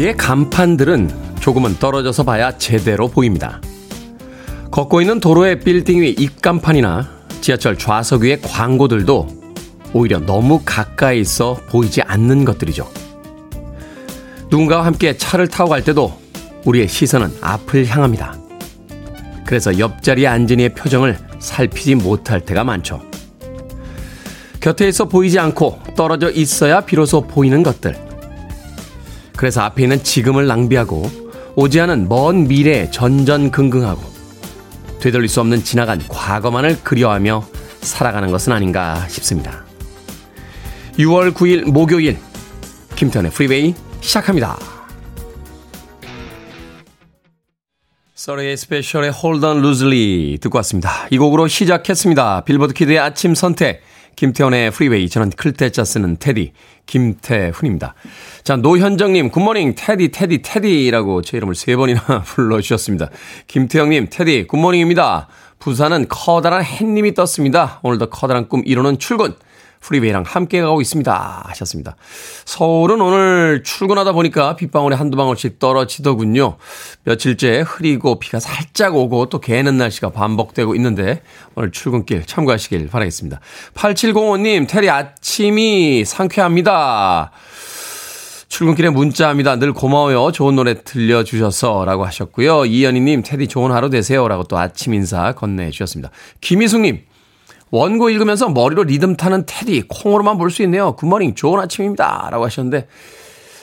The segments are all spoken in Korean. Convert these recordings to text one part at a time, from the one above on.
거리의 간판들은 조금은 떨어져서 봐야 제대로 보입니다. 걷고 있는 도로의 빌딩 위 입간판이나 지하철 좌석 위의 광고들도 오히려 너무 가까이 있어 보이지 않는 것들이죠. 누군가와 함께 차를 타고 갈 때도 우리의 시선은 앞을 향합니다. 그래서 옆자리에 앉은 이의 표정을 살피지 못할 때가 많죠. 곁에 있어 보이지 않고 떨어져 있어야 비로소 보이는 것들. 그래서 앞에 있는 지금을 낭비하고 오지 않은 먼 미래에 전전긍긍하고 되돌릴 수 없는 지나간 과거만을 그리워하며 살아가는 것은 아닌가 싶습니다. 6월 9일 목요일 김태훈의 프리웨이 시작합니다. Thirty-Eight Special의 Hold On Loosely 듣고 왔습니다. 이 곡으로 시작했습니다. 빌보드 키드의 아침 선택 김태훈의 프리웨이 저는 클 태 자 쓰는 테디 김태훈입니다. 자 노현정님 good morning 테디 테디 테디라고 제 이름을 세 번이나 불러주셨습니다. 김태형님 테디 good morning입니다. 부산은 커다란 햇님이 떴습니다. 오늘도 커다란 꿈 이루는 출근 프리웨이랑 함께 가고 있습니다. 하셨습니다. 서울은 오늘 출근하다 보니까 빗방울이 한두 방울씩 떨어지더군요. 며칠째 흐리고 비가 살짝 오고 또 개는 날씨가 반복되고 있는데 오늘 출근길 참고하시길 바라겠습니다. 8705님, 테리 아침이 상쾌합니다. 출근길에 문자합니다. 늘 고마워요. 좋은 노래 들려주셔서 라고 하셨고요. 이연희님, 테디 좋은 하루 되세요. 라고 또 아침 인사 건네주셨습니다. 김희숙님, 원고 읽으면서 머리로 리듬 타는 테디 콩으로만 볼 수 있네요. 굿모닝 좋은 아침입니다. 라고 하셨는데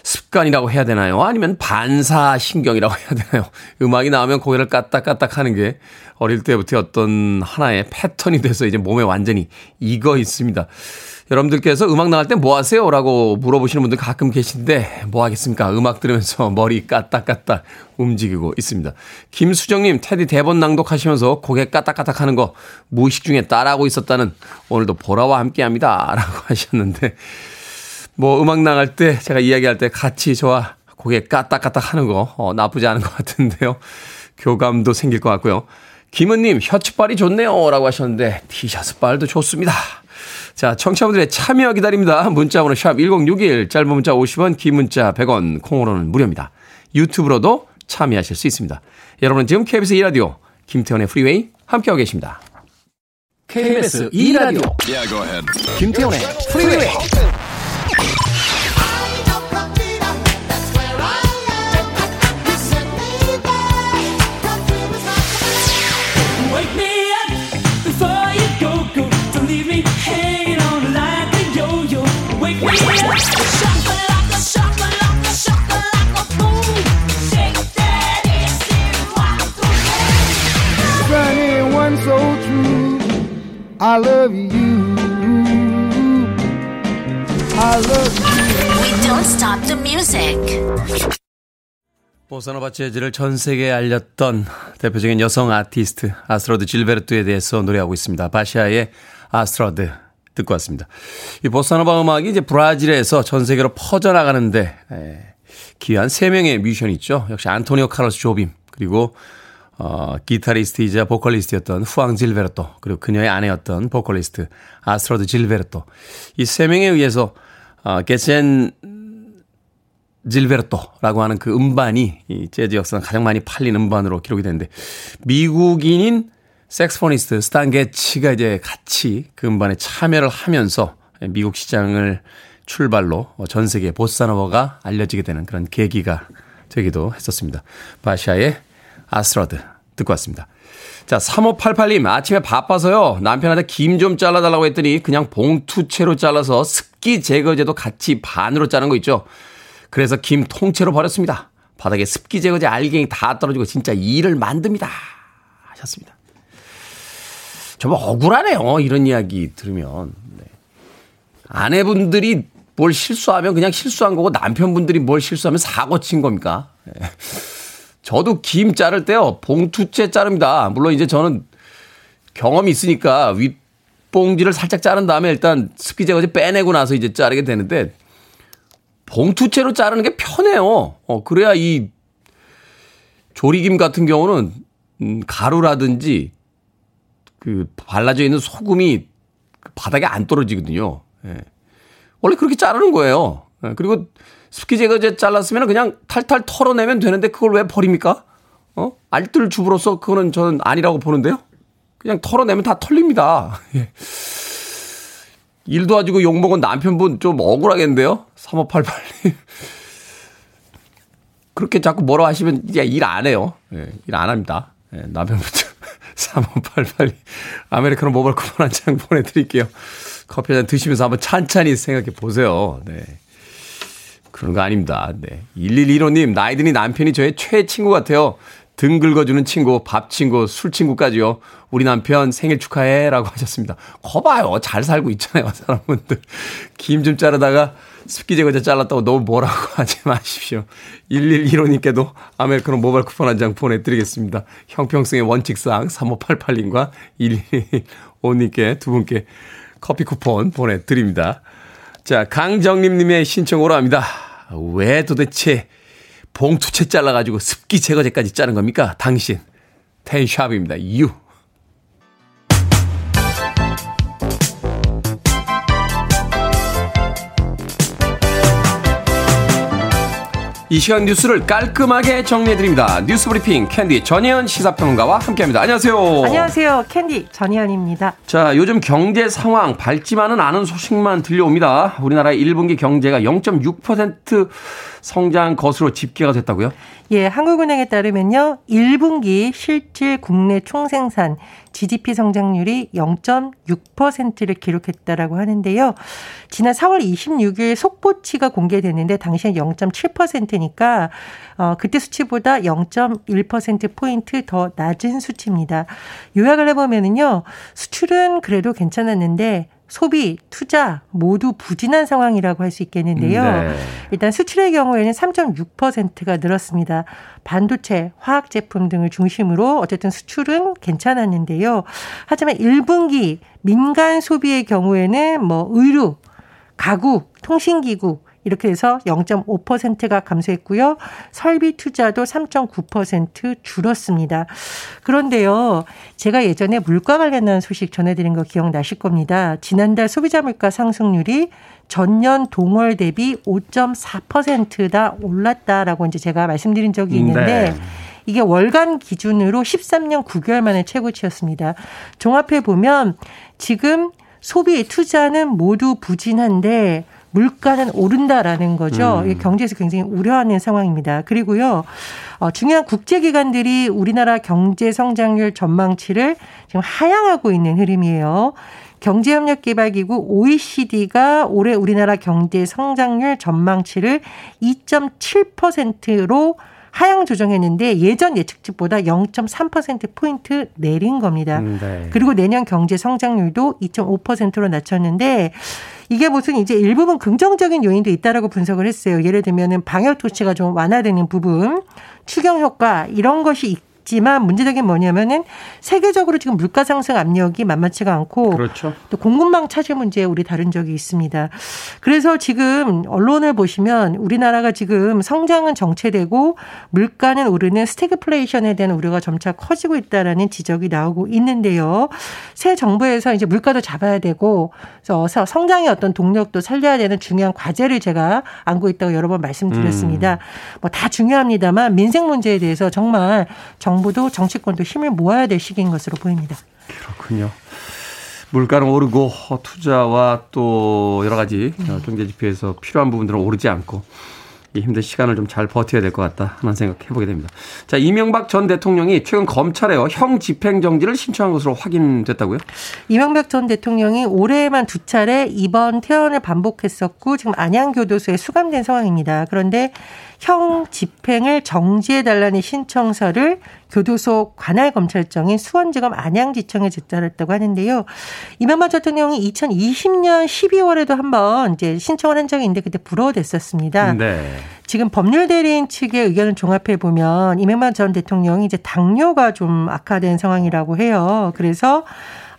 습관이라고 해야 되나요? 아니면 반사신경이라고 해야 되나요? 음악이 나오면 고개를 까딱까딱 하는 게 어릴 때부터 어떤 하나의 패턴이 돼서 이제 몸에 완전히 익어 있습니다. 여러분들께서 음악 나갈 때 뭐 하세요? 라고 물어보시는 분들 가끔 계신데 뭐 하겠습니까? 음악 들으면서 머리 까딱까딱 움직이고 있습니다. 김수정님, 테디 대본 낭독하시면서 고개 까딱까딱 하는 거 무의식 중에 따라하고 있었다는 오늘도 보라와 함께 합니다. 라고 하셨는데 뭐 음악 나갈 때 제가 이야기할 때 같이 저와 고개 까딱까딱 하는 거 어, 나쁘지 않은 것 같은데요. 교감도 생길 것 같고요. 김은님, 셔츠빨이 좋네요. 라고 하셨는데 티셔츠빨도 좋습니다. 자, 청취자분들의 참여 기다립니다. 문자번호 샵 1061, 짧은 문자 50원, 긴 문자 100원, 콩으로는 무료입니다. 유튜브로도 참여하실 수 있습니다. 여러분은 지금 KBS 2라디오 김태훈의 프리웨이 함께하고 계십니다. KBS 2라디오 yeah, 김태훈의 프리웨이 I love you. I love you. We don't stop the music. 보사노바 재즈를 전 세계에 알렸던 대표적인 여성 아티스트 아스트로드 질베르토에 대해서 노래하고 있습니다. 바시아의 아스트로드 듣고 왔습니다. 이 보사노바 음악이 이제 브라질에서 전 세계로 퍼져나가는데 에, 기여한 세 명의 뮤지션이 있죠. 역시 안토니오 카를로스 조빔 그리고 어, 기타리스트이자 보컬리스트였던 후앙 질베르토, 그리고 그녀의 아내였던 보컬리스트 아스트로드 질베르토. 이 세 명에 의해서, 어, 게츠 앤 질베르토라고 하는 그 음반이 이 재즈 역사상 가장 많이 팔린 음반으로 기록이 됐는데, 미국인인 섹스포니스트 스탄 게츠가 이제 같이 그 음반에 참여를 하면서 미국 시장을 출발로 전 세계 보사노바가 알려지게 되는 그런 계기가 되기도 했었습니다. 바샤의 아스러드 듣고 왔습니다. 자, 3588님, 아침에 바빠서요. 남편한테 김 좀 잘라달라고 했더니 그냥 봉투채로 잘라서 습기 제거제도 같이 반으로 자른 거 있죠. 그래서 김 통째로 버렸습니다. 바닥에 습기 제거제 알갱이 다 떨어지고 진짜 일을 만듭니다. 하셨습니다. 정말 억울하네요. 이런 이야기 들으면. 네. 아내분들이 뭘 실수하면 그냥 실수한 거고 남편분들이 뭘 실수하면 사고 친 겁니까? 네. 저도 김 자를 때요, 봉투째 자릅니다. 물론 이제 저는 경험이 있으니까 윗봉지를 살짝 자른 다음에 일단 습기 제거제 빼내고 나서 이제 자르게 되는데, 봉투째로 자르는 게 편해요. 어, 그래야 이 조리김 같은 경우는, 음, 가루라든지 그 발라져 있는 소금이 바닥에 안 떨어지거든요. 예. 원래 그렇게 자르는 거예요. 예. 그리고 습기 제거제 잘랐으면 그냥 탈탈 털어내면 되는데 그걸 왜 버립니까? 어? 알뜰 주부로서 그거는 저는 아니라고 보는데요. 그냥 털어내면 다 털립니다. 예. 일 도와주고 욕먹은 남편분 좀 억울하겠는데요? 3588님. 그렇게 자꾸 뭐라 하시면 이제 일 안 해요. 예, 일안 합니다. 예, 남편분 3588 아메리카노 모바일 쿠폰 한 장 보내드릴게요. 커피 한 잔 드시면서 한번 찬찬히 생각해 보세요. 네. 그런 거 아닙니다. 네. 1115님, 나이 드니 남편이 저의 최애 친구 같아요. 등 긁어주는 친구, 밥 친구, 술 친구까지요. 우리 남편 생일 축하해. 라고 하셨습니다. 거봐요. 잘 살고 있잖아요. 사람분들. 김 좀 자르다가 습기 제거제 잘랐다고 너무 뭐라고 하지 마십시오. 1115님께도 아메리카노 모바일 쿠폰 한 장 보내드리겠습니다. 형평성의 원칙상 3588님과 1115님께 두 분께 커피 쿠폰 보내드립니다. 자, 강정림님의 신청으로 합니다. 왜 도대체 봉투채 잘라가지고 습기 제거제까지 자른 겁니까? 당신. 텐샵입니다. 유. 이 시간 뉴스를 깔끔하게 정리해드립니다. 뉴스 브리핑 캔디 전혜연 시사평론가와 함께합니다. 안녕하세요. 안녕하세요. 캔디 전혜연입니다. 자, 요즘 경제 상황 밝지만은 않은 소식만 들려옵니다. 우리나라의 1분기 경제가 0.6% 성장한 것으로 집계가 됐다고요? 예, 한국은행에 따르면요. 1분기 실질 국내 총생산 GDP 성장률이 0.6%를 기록했다라고 하는데요. 지난 4월 26일 속보치가 공개됐는데 당시엔 0.7%니까 어 그때 수치보다 0.1% 포인트 더 낮은 수치입니다. 요약을 해 보면은요. 수출은 그래도 괜찮았는데 소비, 투자 모두 부진한 상황이라고 할 수 있겠는데요. 네. 일단 수출의 경우에는 3.6%가 늘었습니다. 반도체, 화학 제품 등을 중심으로 어쨌든 수출은 괜찮았는데요. 하지만 1분기 민간 소비의 경우에는 뭐 의류, 가구, 통신기구 이렇게 해서 0.5%가 감소했고요. 설비 투자도 3.9% 줄었습니다. 그런데요, 제가 예전에 물가 관련한 소식 전해드린 거 기억나실 겁니다. 지난달 소비자 물가 상승률이 전년 동월 대비 5.4%다 올랐다라고 이제 제가 말씀드린 적이 있는데 네. 이게 월간 기준으로 13년 9개월 만에 최고치였습니다. 종합해 보면 지금 소비 투자는 모두 부진한데 물가는 오른다라는 거죠. 음. 경제에서 굉장히 우려하는 상황입니다. 그리고요, 어, 중요한 국제기관들이 우리나라 경제 성장률 전망치를 지금 하향하고 있는 흐름이에요. 경제협력개발기구 OECD가 올해 우리나라 경제 성장률 전망치를 2.7%로 하향 조정했는데 예전 예측치보다 0.3%포인트 내린 겁니다. 음, 네. 그리고 내년 경제 성장률도 2.5%로 낮췄는데 이게 무슨 이제 일부분 긍정적인 요인도 있다라고 분석을 했어요. 예를 들면은 방역 조치가 좀 완화되는 부분, 추경 효과 이런 것이 있지만 문제적인 뭐냐면은 세계적으로 지금 물가 상승 압력이 만만치가 않고 그렇죠. 또 공급망 차질 문제 우리 다룬 적이 있습니다. 그래서 지금 언론을 보시면 우리나라가 지금 성장은 정체되고 물가는 오르는 스태그플레이션에 대한 우려가 점차 커지고 있다라는 지적이 나오고 있는데요. 새 정부에서 이제 물가도 잡아야 되고 그래서 성장의 어떤 동력도 살려야 되는 중요한 과제를 제가 안고 있다고 여러 번 말씀드렸습니다. 음. 뭐다 중요합니다만 민생 문제에 대해서 정말 정 정부도 정치권도 힘을 모아야 될 시기인 것으로 보입니다. 그렇군요. 물가는 오르고 투자와 또 여러 가지 경제 지표에서 필요한 부분들은 오르지 않고 이 힘든 시간을 좀 잘 버텨야 될 것 같다 하는 생각 해보게 됩니다. 자, 이명박 전 대통령이 최근 검찰에요 형 집행 정지를 신청한 것으로 확인됐다고요? 이명박 전 대통령이 올해만 두 차례 이번 퇴원을 반복했었고 지금 안양 교도소에 수감된 상황입니다. 그런데 형 집행을 정지해달라는 신청서를 교도소 관할 검찰청인 수원지검 안양지청에 제출했다고 하는데요. 이명박 대통령이 2020년 12월에도 한번 이제 신청을 한 적이 있는데 그때 불어댔었습니다. 네. 지금 법률 대리인 측의 의견을 종합해 보면 이명박 전 대통령이 이제 당뇨가 좀 악화된 상황이라고 해요. 그래서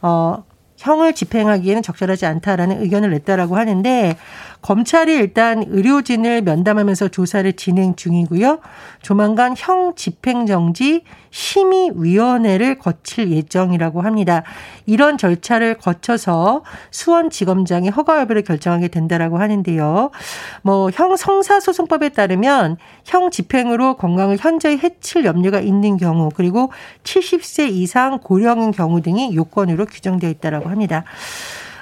어 형을 집행하기에는 적절하지 않다라는 의견을 냈다라고 하는데 검찰이 일단 의료진을 면담하면서 조사를 진행 중이고요. 조만간 형 집행정지 심의위원회를 거칠 예정이라고 합니다. 이런 절차를 거쳐서 수원지검장이 허가 여부를 결정하게 된다라고 하는데요. 뭐 형 성사소송법에 따르면 형 집행으로 건강을 현저히 해칠 염려가 있는 경우 그리고 70세 이상 고령인 경우 등이 요건으로 규정되어 있다라고 합니다.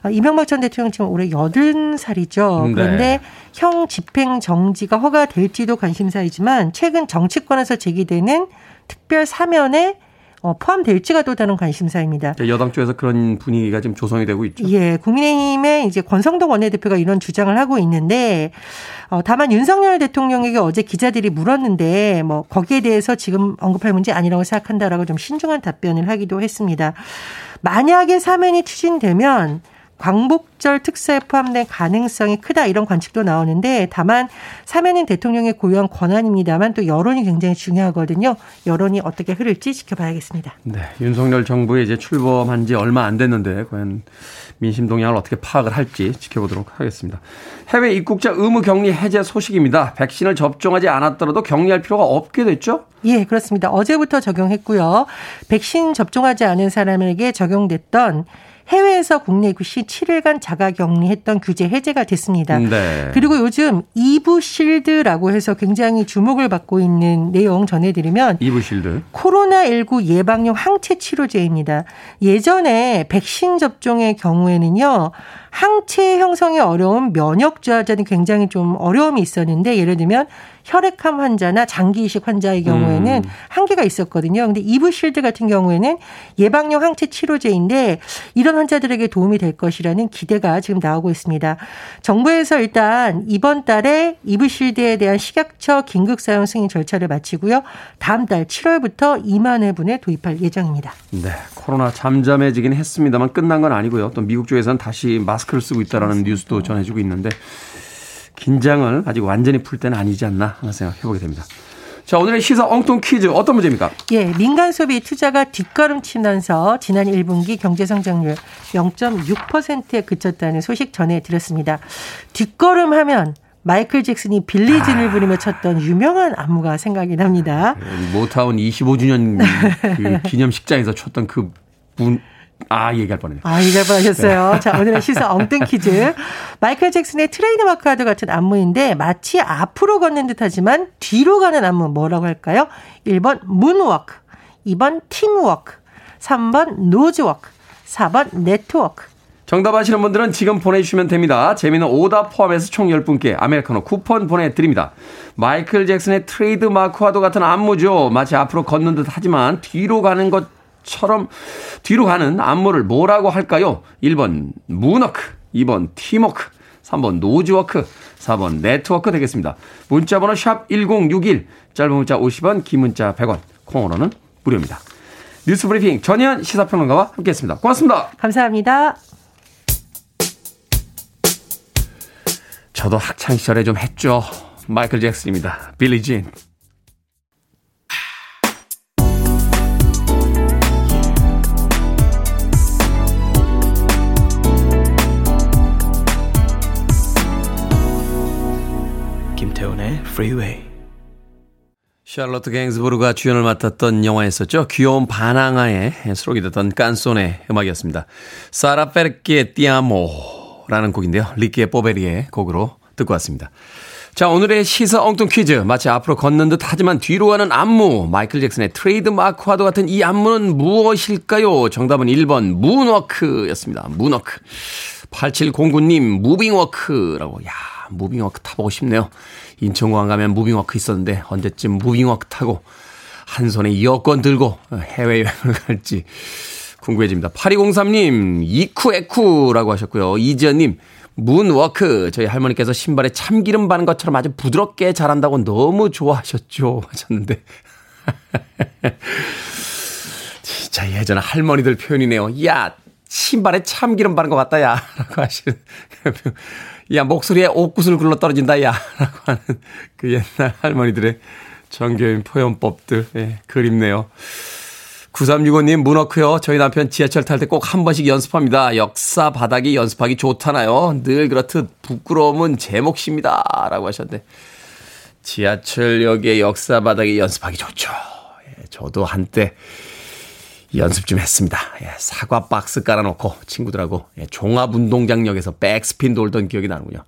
아, 이명박 전 대통령 지금 올해 80살이죠. 그런데 네. 형 집행 정지가 허가될지도 관심사이지만 최근 정치권에서 제기되는 특별 사면에 어, 포함될지가 또 다른 관심사입니다. 여당 쪽에서 그런 분위기가 지금 조성이 되고 있죠. 예, 국민의힘의 이제 권성동 원내대표가 이런 주장을 하고 있는데, 어, 다만 윤석열 대통령에게 어제 기자들이 물었는데, 뭐 거기에 대해서 지금 언급할 문제 아니라고 생각한다라고 좀 신중한 답변을 하기도 했습니다. 만약에 사면이 추진되면 광복절 특사에 포함된 가능성이 크다 이런 관측도 나오는데 다만 사면은 대통령의 고유한 권한입니다만 또 여론이 굉장히 중요하거든요. 여론이 어떻게 흐를지 지켜봐야겠습니다. 네, 윤석열 정부에 이제 출범한 지 얼마 안 됐는데 과연 민심 동향을 어떻게 파악을 할지 지켜보도록 하겠습니다. 해외 입국자 의무 격리 해제 소식입니다. 백신을 접종하지 않았더라도 격리할 필요가 없게 됐죠? 예, 그렇습니다. 어제부터 적용했고요. 백신 접종하지 않은 사람에게 적용됐던 해외에서 국내 입국 시 7일간 자가 격리했던 규제 해제가 됐습니다. 네. 그리고 요즘 이부 실드라고 해서 굉장히 주목을 받고 있는 내용 전해드리면 이부 실드 코로나19 예방용 항체 치료제입니다. 예전에 백신 접종의 경우에는요. 항체 형성이 어려운 면역 저하자는 굉장히 좀 어려움이 있었는데 예를 들면 혈액암 환자나 장기 이식 환자의 경우에는 음. 한계가 있었거든요. 근데 이브실드 같은 경우에는 예방용 항체 치료제인데 이런 환자들에게 도움이 될 것이라는 기대가 지금 나오고 있습니다. 정부에서 일단 이번 달에 이브실드에 대한 식약처 긴급 사용 승인 절차를 마치고요. 다음 달 7월부터 2만 회분에 도입할 예정입니다. 네. 코로나 잠잠해지긴 했습니다만 끝난 건 아니고요. 또 미국 쪽에서는 다시 마스크를 쓰고 있다라는 뉴스도 전해지고 있는데 긴장을 아직 완전히 풀 때는 아니지 않나 하는 생각 해보게 됩니다. 자, 오늘의 시사 엉뚱 퀴즈 어떤 문제입니까? 예, 민간 소비 투자가 뒷걸음치면서 지난 1분기 경제 성장률 0.6%에 그쳤다는 소식 전해드렸습니다. 뒷걸음 하면 마이클 잭슨이 빌리진을 아. 부르며 쳤던 유명한 안무가 생각이 납니다. 예, 모타운 25주년 그 기념식장에서 쳤던 그 문, 아, 얘기할 뻔했네요. 아, 얘기할 뻔하셨어요. 네. 자, 오늘의 시사 엉뚱 퀴즈. 마이클 잭슨의 트레이드마크와도 같은 안무인데 마치 앞으로 걷는 듯 하지만 뒤로 가는 안무 뭐라고 할까요? 1번 문워크, 2번 팀워크, 3번 nose work, 4번 네트워크. 정답 아시는 분들은 지금 보내주시면 됩니다. 재미난 오답 포함해서 총 10분께 아메리카노 쿠폰 보내드립니다. 마이클 잭슨의 트레이드 마크와도 같은 안무죠. 마치 앞으로 걷는 듯 하지만 뒤로 가는 것 처럼 뒤로 가는 안무를 뭐라고 할까요? 1번 문워크, 2번 팀워크, 3번 nose work, 4번 네트워크 되겠습니다. 문자 번호 샵 1061, 짧은 문자 50원, 긴 문자 100원, 콩으로는 무료입니다. 뉴스 브리핑 전현 시사평론가와 함께했습니다. 고맙습니다. 감사합니다. 저도 학창시절에 좀 했죠. 마이클 잭슨입니다. Billie Jean. Freeway. 샬롯트 갱스부르가 주연을 맡았던 영화였었죠. 귀여운 반항아에 수록이 됐던 칸초네의 음악이었습니다. Sarà perché ti amo라는 곡인데요. Ricchi e Poveri의 곡으로 듣고 왔습니다. 자, 오늘의 시사 엉뚱 퀴즈. 마치 앞으로 걷는 듯 하지만 뒤로 가는 안무. 마이클 잭슨의 트레이드 마크와도 같은 이 안무는 무엇일까요? 정답은 1번 moonwalk였습니다. moonwalk. 8709님 무빙워크라고. 야, 무빙워크 타보고 싶네요. 인천공항 가면 무빙워크 있었는데 언제쯤 무빙워크 타고 한 손에 여권 들고 해외여행을 갈지 궁금해집니다. 8203님, 이크에크라고 하셨고요. 이지연님, 문워크. 저희 할머니께서 신발에 참기름 바른 것처럼 아주 부드럽게 잘한다고 너무 좋아하셨죠. 하셨는데. 진짜 예전 할머니들 표현이네요. 야, 신발에 참기름 바른 것 같다, 야. 라고 하시는. 야, 목소리에 옥구슬 굴러 떨어진다, 야. 라고 하는 그 옛날 할머니들의 정교인 표현법들. 예, 그립네요. 9365님, 문어크요. 저희 남편 지하철 탈 때 꼭 한 번씩 연습합니다. 역사 바닥이 연습하기 좋다나요? 늘 그렇듯 부끄러움은 제 몫입니다. 라고 하셨는데. 지하철역의 역사 바닥이 연습하기 좋죠. 예, 저도 한때 연습 좀 했습니다. 예, 사과 박스 깔아놓고 친구들하고 예, 종합운동장역에서 백스핀 돌던 기억이 나는군요.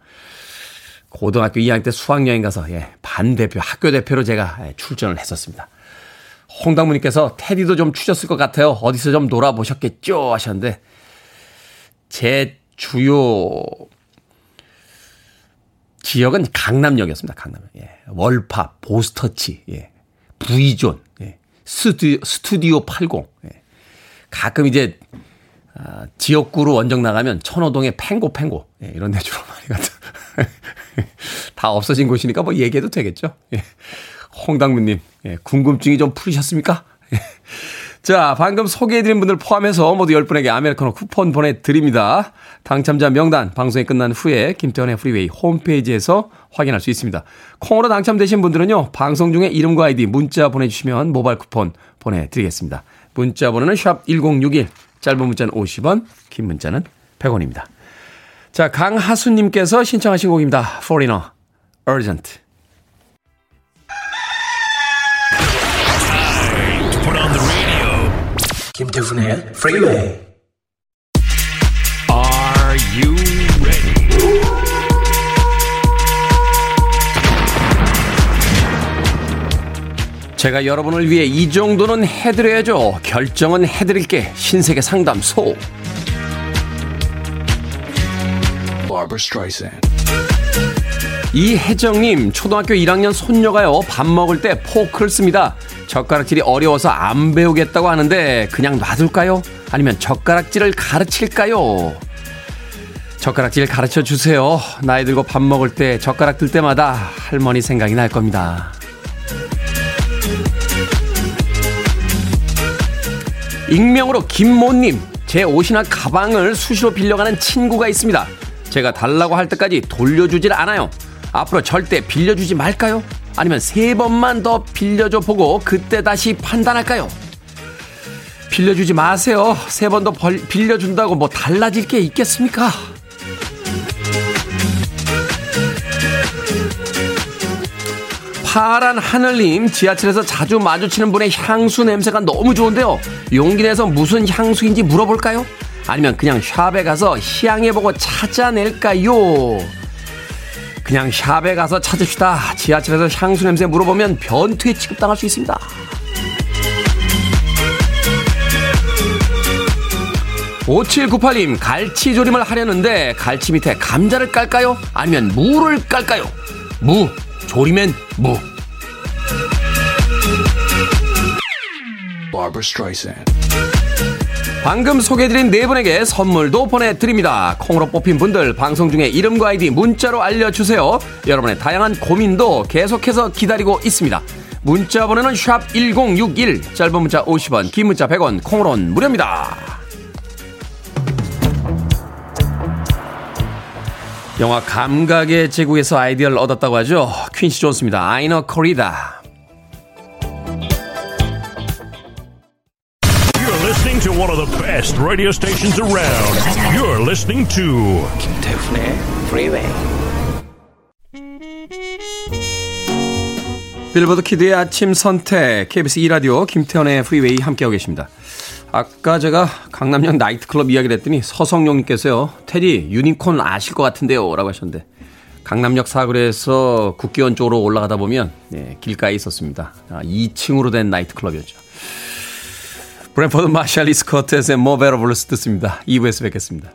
고등학교 2학년 때 수학여행 가서 예, 반 대표, 학교 대표로 제가 예, 출전을 했었습니다. 홍당무님께서 테디도 좀 추셨을 것 같아요. 어디서 좀 놀아보셨겠죠? 하셨는데 제 주요 지역은 강남역이었습니다. 강남역. 예. 월파, 보스터치, 예. V존, 예. 스튜디오, 스튜디오 80. 예. 가끔 이제 아, 지역구로 원정 나가면 천호동의 팽고 팽고 예, 이런 데 주로 많이 갔다. 다 없어진 곳이니까 뭐 얘기해도 되겠죠. 예. 홍당무님, 예, 궁금증이 좀 풀리셨습니까? 예. 자, 방금 소개해드린 분들 포함해서 모두 10분에게 아메리카노 쿠폰 보내드립니다. 당첨자 명단 방송이 끝난 후에 김태훈의 프리웨이 홈페이지에서 확인할 수 있습니다. 콩으로 당첨되신 분들은요, 방송 중에 이름과 아이디 문자 보내주시면 모바일 쿠폰 보내드리겠습니다. 문자 번호는 샵 1061, 짧은 문자는 50원, 긴 문자는 100원입니다. 자, 강하수님께서 신청하신 곡입니다. Foreigner, Urgent. 김태훈의 프리웨이 Are you 제가 여러분을 위해 이 정도는 해드려야죠. 결정은 해드릴게. 신세계 상담소. 이혜정님, 초등학교 1학년 손녀가요, 밥 먹을 때 포크를 씁니다. 젓가락질이 어려워서 안 배우겠다고 하는데, 그냥 놔둘까요? 아니면 젓가락질을 가르칠까요? 젓가락질 가르쳐 주세요. 나이 들고 밥 먹을 때, 젓가락 들 때마다 할머니 생각이 날 겁니다. 익명으로 김모님, 제 옷이나 가방을 수시로 빌려가는 친구가 있습니다. 제가 달라고 할 때까지 돌려주질 않아요. 앞으로 절대 빌려주지 말까요? 아니면 세 번만 더 빌려줘 보고 그때 다시 판단할까요? 빌려주지 마세요. 세 번 더 빌려준다고 뭐 달라질 게 있겠습니까? 파란 하늘님 지하철에서 자주 마주치는 분의 향수 냄새가 너무 좋은데요. 용기 내서 무슨 향수인지 물어볼까요? 아니면 그냥 샵에 가서 향해보고 찾아낼까요? 그냥 샵에 가서 찾읍시다. 지하철에서 향수 냄새 물어보면 변투에 취급당할 수 있습니다. 오칠구팔님 갈치조림을 하려는데 갈치 밑에 감자를 깔까요? 아니면 무를 깔까요? 무 조림엔 무 Barbara Streisand. 방금 소개해드린 네 분에게 선물도 보내드립니다. 콩으로 뽑힌 분들 방송 중에 이름과 아이디 문자로 알려주세요. 여러분의 다양한 고민도 계속해서 기다리고 있습니다. 문자 번호는 샵 1061, 짧은 문자 50원, 긴 문자 100원, 콩으로는 무료입니다. 영화 감각의 제국에서 아이디어를 얻었다고 하죠. 퀸시 존스입니다. 아이너 코리다. listening to one of the best radio stations around. You're listening to 김태훈의 프리웨이 빌보드 kid의 아침 선택 KBS 2 라디오 김태훈의 프리웨이 함께하고 계십니다. 아까 제가 강남역 나이트클럽 이야기를 했더니 서성용님께서요. 테디 유니콘 아실 것 같은데요 라고 하셨는데 강남역 사거리에서 국기원 쪽으로 올라가다 보면 네, 길가에 있었습니다. 아, 2층으로 된 나이트클럽이었죠. 브랜퍼드 마샬리 스커트의 모베러 블루스 듣습니다. 2부에서 뵙겠습니다.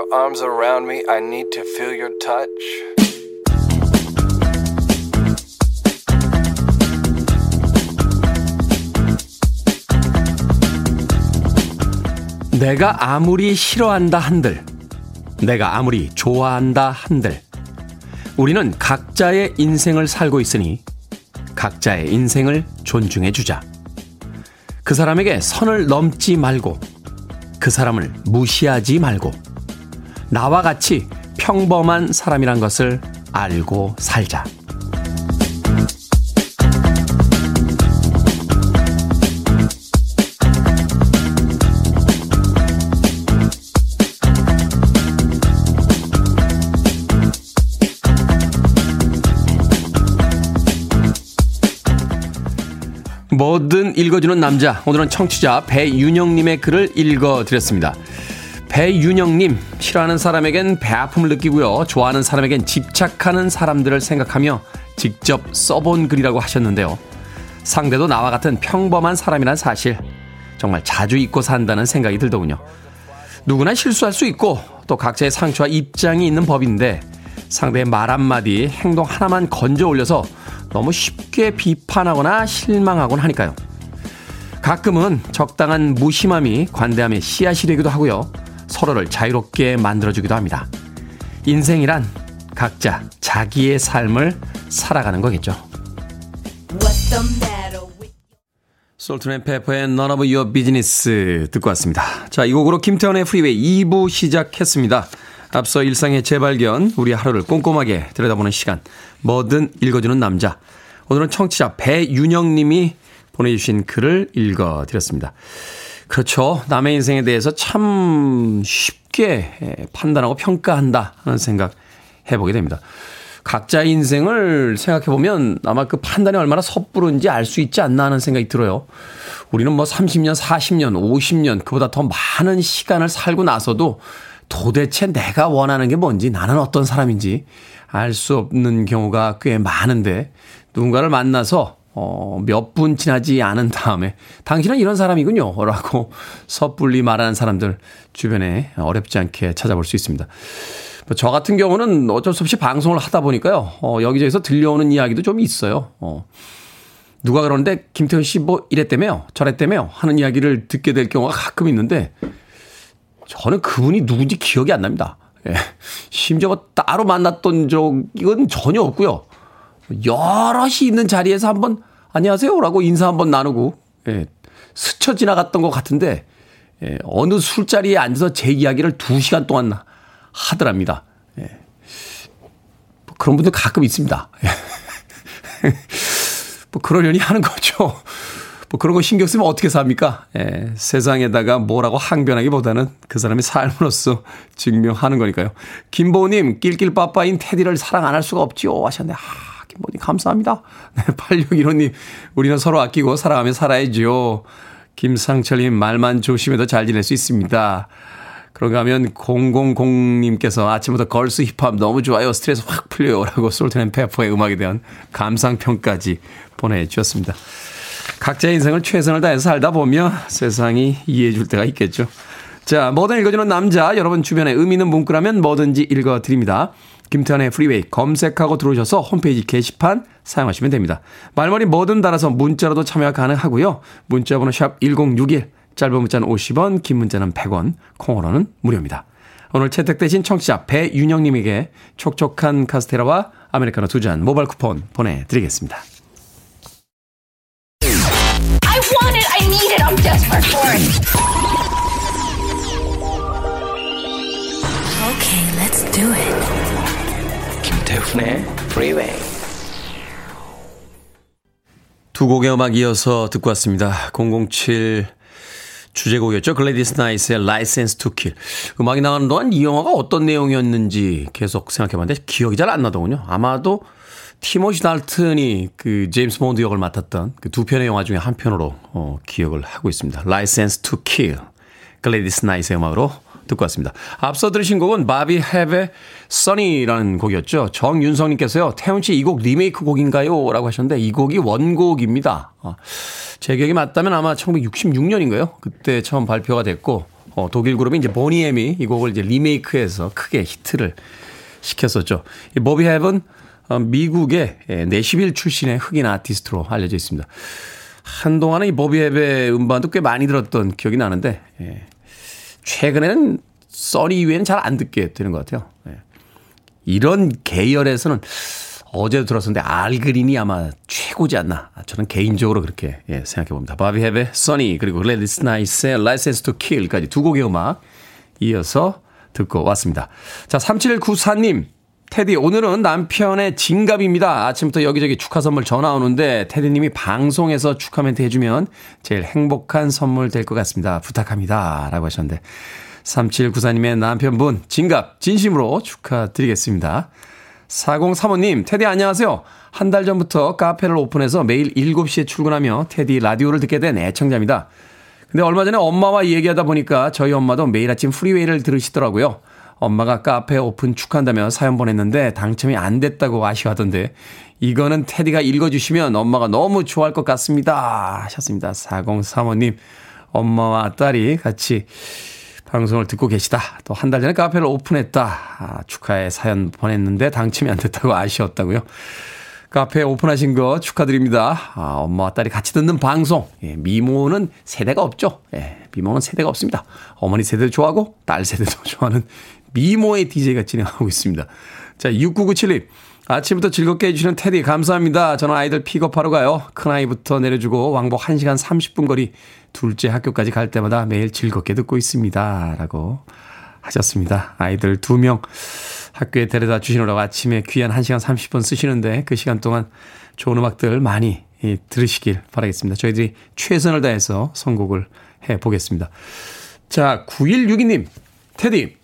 Your arms around me. I need to feel your touch. 내가 아무리 싫어한다 한들, 내가 아무리 좋아한다 한들, 우리는 각자의 인생을 살고 있으니 각자의 인생을 존중해 주자. 그 사람에게 선을 넘지 말고, 그 사람을 무시하지 말고, 나와 같이 평범한 사람이란 것을 알고 살자. 뭐든 읽어주는 남자. 오늘은 청취자 배윤영님의 글을 읽어드렸습니다. 배윤영님, 싫어하는 사람에겐 배 아픔을 느끼고요. 좋아하는 사람에겐 집착하는 사람들을 생각하며 직접 써본 글이라고 하셨는데요. 상대도 나와 같은 평범한 사람이란 사실. 정말 자주 잊고 산다는 생각이 들더군요. 누구나 실수할 수 있고 또 각자의 상처와 입장이 있는 법인데 상대의 말 한마디, 행동 하나만 건져 올려서 너무 쉽게 비판하거나 실망하곤 하니까요. 가끔은 적당한 무심함이 관대함의 씨앗이 되기도 하고요. 서로를 자유롭게 만들어주기도 합니다. 인생이란 각자 자기의 삶을 살아가는 거겠죠. Salt-N-Pepa의 None of Your Business 듣고 왔습니다. 자, 이 곡으로 김태훈의 프리웨이 2부 시작했습니다. 앞서 일상의 재발견, 우리 하루를 꼼꼼하게 들여다보는 시간, 뭐든 읽어주는 남자. 오늘은 청취자 배윤영 님이 보내주신 글을 읽어드렸습니다. 그렇죠. 남의 인생에 대해서 참 쉽게 판단하고 평가한다 하는 생각 해보게 됩니다. 각자의 인생을 생각해보면 아마 그 판단이 얼마나 섣부른지 알 수 있지 않나 하는 생각이 들어요. 우리는 뭐 30년, 40년, 50년, 그보다 더 많은 시간을 살고 나서도 도대체 내가 원하는 게 뭔지 나는 어떤 사람인지 알 수 없는 경우가 꽤 많은데 누군가를 만나서 어, 몇 분 지나지 않은 다음에 당신은 이런 사람이군요. 라고 섣불리 말하는 사람들 주변에 어렵지 않게 찾아볼 수 있습니다. 뭐저 같은 경우는 어쩔 수 없이 방송을 하다 보니까요. 어, 여기저기서 들려오는 이야기도 좀 있어요. 어. 누가 그러는데 김태현 씨 뭐 이랬다며요? 저랬다며요? 하는 이야기를 듣게 될 경우가 가끔 있는데 저는 그분이 누군지 기억이 안 납니다. 예. 심지어 뭐 따로 만났던 적은 전혀 없고요. 여럿이 있는 자리에서 한번 안녕하세요라고 인사 한번 나누고 예. 스쳐 지나갔던 것 같은데 예. 어느 술자리에 앉아서 제 이야기를 두 시간 동안 하더랍니다. 예. 뭐 그런 분들 가끔 있습니다. 예. 뭐 그러려니 하는 거죠. 뭐 그런 거 신경 쓰면 어떻게 삽니까? 예, 세상에다가 뭐라고 항변하기보다는 그 사람의 삶으로서 증명하는 거니까요. 김보님, 낄낄빠빠인 테디를 사랑 안 할 수가 없지요. 하셨네. 아, 김보님, 감사합니다. 네, 8615님, 우리는 서로 아끼고 사랑하며 살아야죠. 김상철님, 말만 조심해도 잘 지낼 수 있습니다. 그런가 하면 000님께서 아침부터 걸스 힙합 너무 좋아요. 스트레스 확 풀려요. 라고 솔트앤페퍼의 음악에 대한 감상평까지 보내주셨습니다. 각자의 인생을 최선을 다해서 살다 보면 세상이 이해해 줄 때가 있겠죠. 자, 뭐든 읽어주는 남자, 여러분 주변에 의미 있는 문구라면 뭐든지 읽어드립니다. 김태환의 프리웨이 검색하고 들어오셔서 홈페이지 게시판 사용하시면 됩니다. 말머리 뭐든 달아서 문자로도 참여가 가능하고요. 문자 번호 샵 1061, 짧은 문자는 50원, 긴 문자는 100원, 콩으로는 무료입니다. 오늘 채택되신 청취자 배윤영님에게 촉촉한 카스테라와 아메리카노 두 잔 모바일 쿠폰 보내드리겠습니다. Okay, let's do it. 김태훈의 Freeway. 두 곡의 음악 이어서 듣고 왔습니다. 007 주제곡이었죠. 글래디스 나이스의 License to Kill. 음악이 나가는 동안 이 영화가 어떤 내용이었는지 계속 생각해봤는데 기억이 잘 안 나더군요. 아마도 티모시 달튼이 그 제임스 본드 역을 맡았던 그 두 편의 영화 중에 한 편으로 어, 기억을 하고 있습니다. License to Kill. 글래디스 나이트의 음악으로 듣고 왔습니다. 앞서 들으신 곡은 바비 헵의 Sunny라는 곡이었죠. 정윤성님께서요. 태훈 씨 이 곡 리메이크 곡인가요? 라고 하셨는데 이 곡이 원곡입니다. 어, 제 기억이 맞다면 아마 1966년인가요? 그때 처음 발표가 됐고 어, 독일 그룹이 이제 보니엠이 이 곡을 이제 리메이크해서 크게 히트를 시켰었죠. 이 바비 헵은 어, 미국의 내시빌 출신의 흑인 아티스트로 알려져 있습니다. 한동안은 이 바비 헵의 음반도 꽤 많이 들었던 기억이 나는데 예. 최근에는 Sunny 이외에는 잘 안 듣게 되는 것 같아요. 예. 이런 계열에서는 어제도 들었었는데 알그린이 아마 최고지 않나. 저는 개인적으로 그렇게 예, 생각해 봅니다. 바비 헵의 Sunny 그리고 글래디스 나이트의 License to Kill까지 두 곡의 음악 이어서 듣고 왔습니다. 자, 3794님. 테디, 오늘은 남편의 진갑입니다. 아침부터 여기저기 축하 선물 전화 오는데, 테디님이 방송에서 축하 멘트 해주면 제일 행복한 선물 될 것 같습니다. 부탁합니다. 라고 하셨는데, 3794님의 남편분, 진갑, 진심으로 축하드리겠습니다. 4035님, 테디 안녕하세요. 한 달 전부터 카페를 오픈해서 매일 7시에 출근하며 테디 라디오를 듣게 된 애청자입니다. 근데 얼마 전에 엄마와 얘기하다 보니까 저희 엄마도 매일 아침 프리웨이를 들으시더라고요. 엄마가 카페 오픈 축하한다며 사연 보냈는데 당첨이 안 됐다고 아쉬워하던데 이거는 테디가 읽어주시면 엄마가 너무 좋아할 것 같습니다. 하셨습니다. 4035님, 엄마와 딸이 같이 방송을 듣고 계시다. 또 한 달 전에 카페를 오픈했다. 아, 축하의 사연 보냈는데 당첨이 안 됐다고 아쉬웠다고요. 카페 오픈하신 거 축하드립니다. 아, 엄마와 딸이 같이 듣는 방송. 예, 미모는 세대가 없죠. 예, 미모는 세대가 없습니다. 어머니 세대도 좋아하고 딸 세대도 좋아하는 미모의 DJ가 진행하고 있습니다. 자, 6997님. 아침부터 즐겁게 해주시는 테디 감사합니다. 저는 아이들 픽업하러 가요. 큰아이부터 내려주고 왕복 1시간 30분 거리 둘째 학교까지 갈 때마다 매일 즐겁게 듣고 있습니다. 라고 하셨습니다. 아이들 두 명 학교에 데려다 주시느라고 아침에 귀한 1시간 30분 쓰시는데 그 시간 동안 좋은 음악들 많이 들으시길 바라겠습니다. 저희들이 최선을 다해서 선곡을 해 보겠습니다. 자, 9162님. 테디,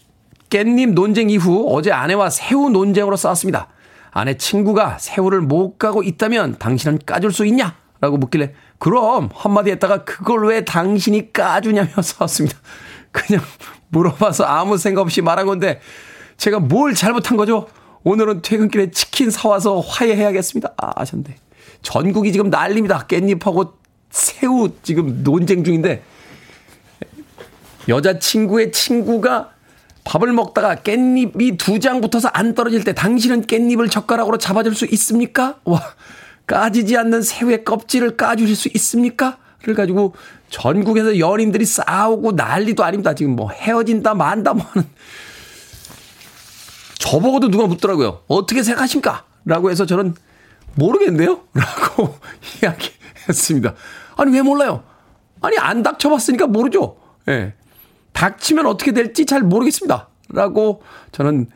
깻잎 논쟁 이후 어제 아내와 새우 논쟁으로 싸웠습니다. 아내 친구가 새우를 못 가고 있다면 당신은 까줄 수 있냐? 라고 묻길래 그럼 한마디 했다가 그걸 왜 당신이 까주냐며 싸웠습니다. 그냥 물어봐서 아무 생각 없이 말한 건데 제가 뭘 잘못한 거죠? 오늘은 퇴근길에 치킨 사와서 화해해야겠습니다. 아, 하셨는데. 전국이 지금 난립니다. 깻잎하고 새우 지금 논쟁 중인데 여자친구의 친구가 밥을 먹다가 깻잎이 두 장 붙어서 안 떨어질 때 당신은 깻잎을 젓가락으로 잡아줄 수 있습니까? 와, 까지지 않는 새우의 껍질을 까주실 수 있습니까? 를 가지고 전국에서 연인들이 싸우고 난리도 아닙니다. 지금 뭐 헤어진다 만다 뭐 하는. 저보고도 누가 묻더라고요. 어떻게 생각하십니까? 라고 해서 저는 모르겠네요? 라고 이야기했습니다. 아니, 왜 몰라요? 아니, 안 닥쳐봤으니까 모르죠. 예. 네. 닥치면 어떻게 될지 잘 모르겠습니다. 라고 저는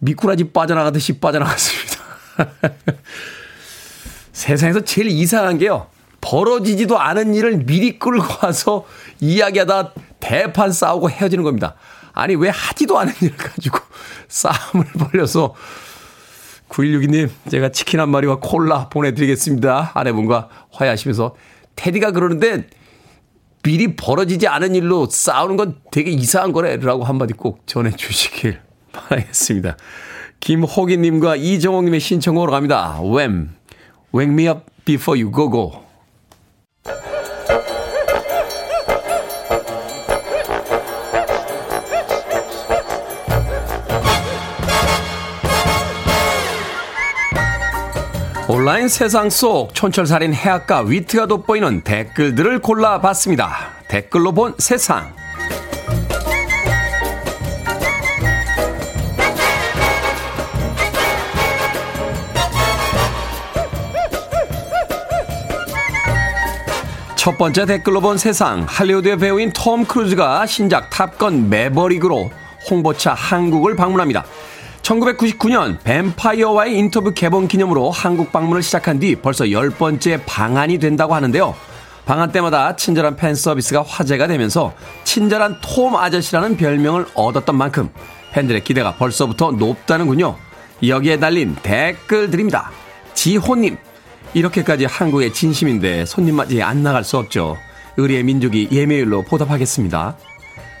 미꾸라지 빠져나가듯이 빠져나갔습니다. 세상에서 제일 이상한 게요. 벌어지지도 않은 일을 미리 끌고 와서 이야기하다 대판 싸우고 헤어지는 겁니다. 아니, 왜 하지도 않은 일을 가지고 싸움을 벌려서 9162님, 제가 치킨 한 마리와 콜라 보내드리겠습니다. 아내분과 화해하시면서 테디가 그러는데 미리 벌어지지 않은 일로 싸우는 건 되게 이상한 거래라고 한마디 꼭 전해주시길 바라겠습니다. 김호기님과 이정옥님의 신청으로 갑니다. Wham! Wake me up before you go go. 온라인 세상 속 촌철살인 해악과 위트가 돋보이는 댓글들을 골라봤습니다. 댓글로 본 세상. 첫 번째 댓글로 본 세상. 할리우드의 배우인 톰 크루즈가 신작 탑건 매버릭으로 홍보차 한국을 방문합니다. 1999년 뱀파이어와의 인터뷰 개봉 기념으로 한국 방문을 시작한 뒤 벌써 10번째 방한이 된다고 하는데요. 방한 때마다 친절한 팬 서비스가 화제가 되면서 친절한 톰 아저씨라는 별명을 얻었던 만큼 팬들의 기대가 벌써부터 높다는군요. 여기에 달린 댓글들입니다. 지호님, 이렇게까지 한국의 진심인데 손님 맞이 안 나갈 수 없죠. 의리의 민족이 예매율로 보답하겠습니다.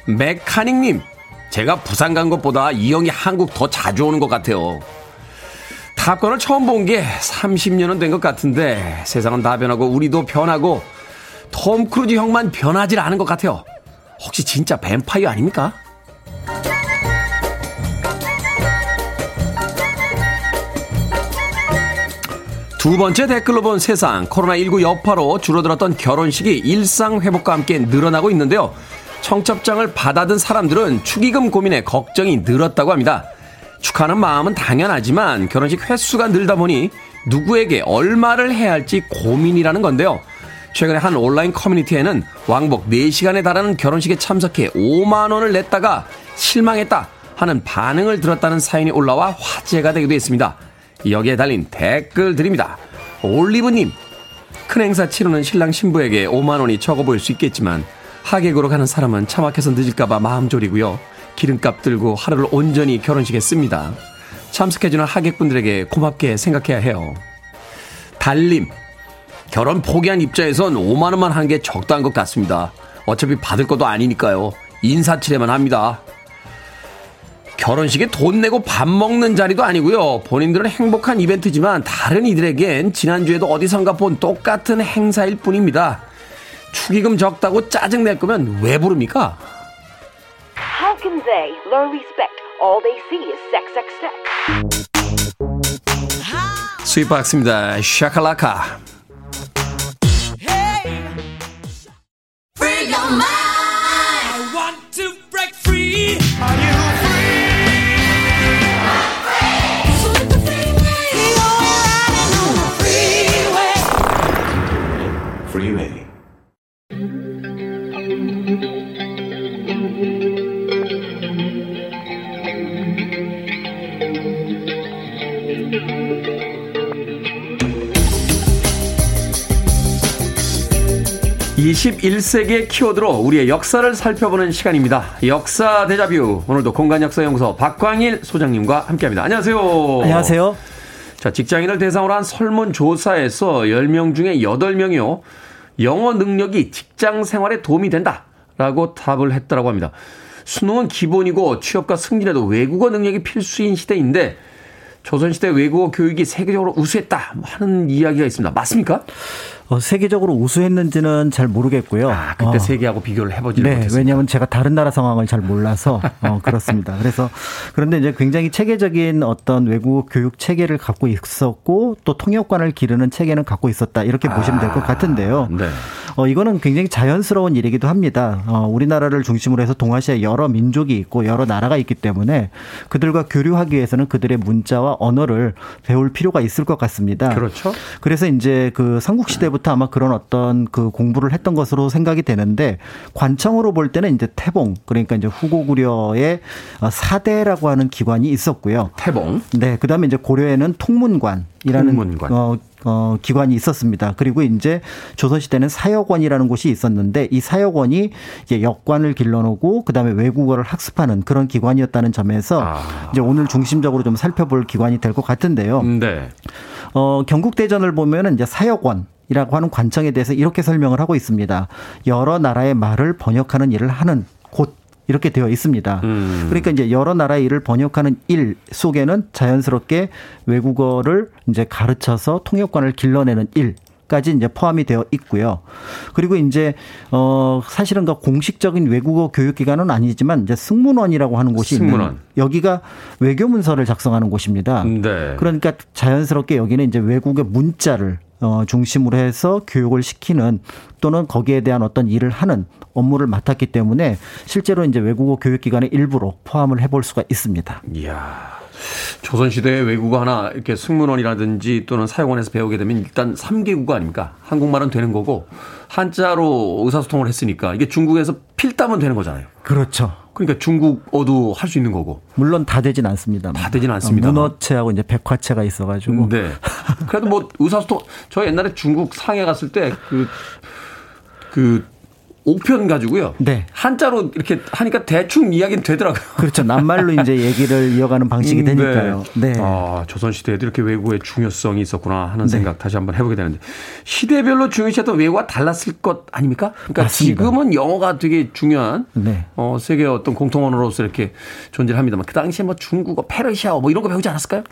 메카닉님, 제가 부산 간 것보다 이 형이 한국 더 자주 오는 것 같아요. Top Gun을 처음 본 게 30년은 된 것 같은데 세상은 다 변하고 우리도 변하고 톰 크루즈 형만 변하질 않은 것 같아요. 혹시 진짜 뱀파이어 아닙니까? 두 번째 댓글로 본 세상 코로나19 여파로 줄어들었던 결혼식이 일상 회복과 함께 늘어나고 있는데요. 청첩장을 받아든 사람들은 축의금 고민에 걱정이 늘었다고 합니다. 축하하는 마음은 당연하지만 결혼식 횟수가 늘다 보니 누구에게 얼마를 해야 할지 고민이라는 건데요. 최근에 한 온라인 커뮤니티에는 왕복 4시간에 달하는 결혼식에 참석해 5만원을 냈다가 실망했다 하는 반응을 들었다는 사연이 올라와 화제가 되기도 했습니다. 여기에 달린 댓글 드립니다. 올리브님, 큰 행사 치르는 신랑 신부에게 5만원이 적어 보일 수 있겠지만 하객으로 가는 사람은 차막해서 늦을까봐 마음 졸이고요. 기름값 들고 하루를 온전히 결혼식에 씁니다. 참석해주는 하객분들에게 고맙게 생각해야 해요. 달림. 결혼 포기한 입장에선 5만원만 하는 게 적당한 것 같습니다. 어차피 받을 것도 아니니까요. 인사치레만 합니다. 결혼식에 돈 내고 밥 먹는 자리도 아니고요. 본인들은 행복한 이벤트지만 다른 이들에겐 지난주에도 어디선가 본 똑같은 행사일 뿐입니다. 축의금 적다고 짜증 낼 거면 왜 부릅니까? How can they learn respect? All they see is sex, sex, sex. 스윗박스입니다. 샤칼라카. Freeway. (21세기의) 키워드로 우리의 역사를 살펴보는 시간입니다 역사 대자뷰 오늘도 공간 역사 연구소 박광일 소장님과 함께 합니다 안녕하세요 안녕하세요. 자, 직장인을 대상으로 한 설문조사에서 10명 중에 8명이요. 영어 능력이 직장 생활에 도움이 된다. 라고 답을 했다라고 합니다. 수능은 기본이고 취업과 승진에도 외국어 능력이 필수인 시대인데 조선시대 외국어 교육이 세계적으로 우수했다 하는 이야기가 있습니다. 맞습니까? 어, 세계적으로 우수했는지는 잘 모르겠고요. 아, 그때 어, 세계하고 비교를 해보지 네, 못했습니다. 왜냐하면 제가 다른 나라 상황을 잘 몰라서 어, 그렇습니다. 그래서 그런데 이제 굉장히 체계적인 어떤 외국어 교육 체계를 갖고 있었고 또 통역관을 기르는 체계는 갖고 있었다 이렇게 보시면 될것 같은데요. 네. 어, 이거는 굉장히 자연스러운 일이기도 합니다. 어, 우리나라를 중심으로 해서 동아시아에 여러 민족이 있고 여러 나라가 있기 때문에 그들과 교류하기 위해서는 그들의 문자와 언어를 배울 필요가 있을 것 같습니다. 그렇죠. 그래서 이제 그 삼국 시대부터 아마 그런 어떤 그 공부를 했던 것으로 생각이 되는데 관청으로 볼 때는 이제 태봉 그러니까 이제 후고구려의 어, 사대라고 하는 기관이 있었고요. 태봉. 네, 그다음에 이제 고려에는 통문관이라는 통문관. 어, 어, 기관이 있었습니다. 그리고 이제 조선시대는 사역원이라는 곳이 있었는데 이 사역원이 이제 역관을 길러놓고 그다음에 외국어를 학습하는 그런 기관이었다는 점에서 아. 이제 오늘 중심적으로 좀 살펴볼 기관이 될 것 같은데요. 네. 어, 경국대전을 보면은 이제 사역원 이라고 하는 관청에 대해서 이렇게 설명을 하고 있습니다. 여러 나라의 말을 번역하는 일을 하는 곳. 이렇게 되어 있습니다. 음. 그러니까 이제 여러 나라의 일을 번역하는 일 속에는 자연스럽게 외국어를 이제 가르쳐서 통역관을 길러내는 일. 까지 이제 포함이 되어 있고요. 그리고 이제 어 사실은 그 공식적인 외국어 교육 기관은 아니지만 이제 승문원이라고 하는 곳이 승문원. 있는 여기가 외교 문서를 작성하는 곳입니다. 네. 그러니까 자연스럽게 여기는 이제 외국의 문자를 어, 중심으로 해서 교육을 시키는 또는 거기에 대한 어떤 일을 하는 업무를 맡았기 때문에 실제로 이제 외국어 교육기관의 일부로 포함을 해볼 수가 있습니다. 이야. 조선시대의 외국어 하나 이렇게 승문원이라든지 또는 사용원에서 배우게 되면 일단 3개국어 아닙니까? 한국말은 되는 거고 한자로 의사소통을 했으니까 이게 중국에서 필따면 되는 거잖아요. 그렇죠. 그러니까 중국어도 할 수 있는 거고. 물론 다 되진 않습니다. 다 되진 않습니다만. 문어체하고 이제 백화체가 있어가지고. 네. 그래도 뭐 의사소통 저 옛날에 중국 상해 갔을 때 그 그 옥편 가지고요. 네. 한자로 이렇게 하니까 대충 이야기는 되더라고요. 그렇죠. 낱말로 이제 얘기를 이어가는 방식이 음, 되니까요. 네. 아, 조선시대에도 이렇게 외국의 중요성이 있었구나 하는 네. 생각 다시 한번 해보게 되는데 시대별로 중요시했던 외국어가 달랐을 것 아닙니까? 그러니까 맞습니다. 지금은 영어가 되게 중요한 네. 어, 세계 어떤 공통언어로서 이렇게 존재를 합니다만 그 당시에 뭐 중국어, 페르시아어 뭐 이런 거 배우지 않았을까요?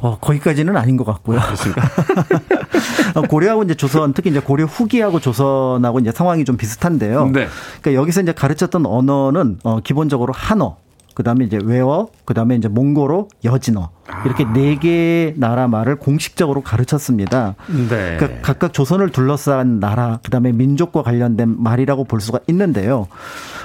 어, 거기까지는 아닌 것 같고요. 그렇습니까? 어, 고려하고 이제 조선, 특히 이제 고려 후기하고 조선하고 이제 상황이 좀 비슷한데 요. 네. 그러니까 여기서 이제 가르쳤던 언어는 어, 기본적으로 한어, 그 다음에 이제 외어, 그 다음에 이제 몽골어, 여진어. 이렇게 네 개의 나라 말을 공식적으로 가르쳤습니다. 네. 그러니까 각각 조선을 둘러싼 나라, 그다음에 민족과 관련된 말이라고 볼 수가 있는데요.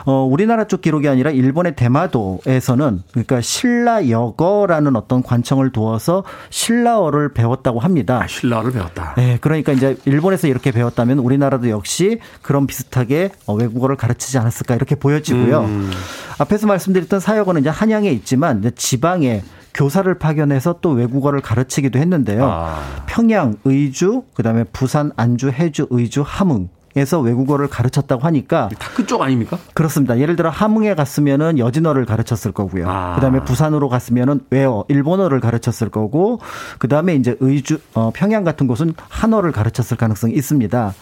어, 우리나라 쪽 기록이 아니라 일본의 대마도에서는 그러니까 신라여거라는 어떤 관청을 두어서 신라어를 배웠다고 합니다. 아, 신라를 배웠다. 네, 그러니까 이제 일본에서 이렇게 배웠다면 우리나라도 역시 그런 비슷하게 어, 외국어를 가르치지 않았을까 이렇게 보여지고요. 음. 앞에서 말씀드렸던 사역어는 이제 한양에 있지만 이제 지방에 교사를 파견해서 또 외국어를 가르치기도 했는데요. 아. 평양, 의주, 그다음에 부산, 안주, 해주, 의주, 함흥 에서 외국어를 가르쳤다고 하니까 다 그쪽 아닙니까? 그렇습니다. 예를 들어 함흥에 갔으면은 여진어를 가르쳤을 거고요. 아. 그다음에 부산으로 갔으면은 외어 일본어를 가르쳤을 거고 그다음에 이제 의주 어, 평양 같은 곳은 한어를 가르쳤을 가능성이 있습니다.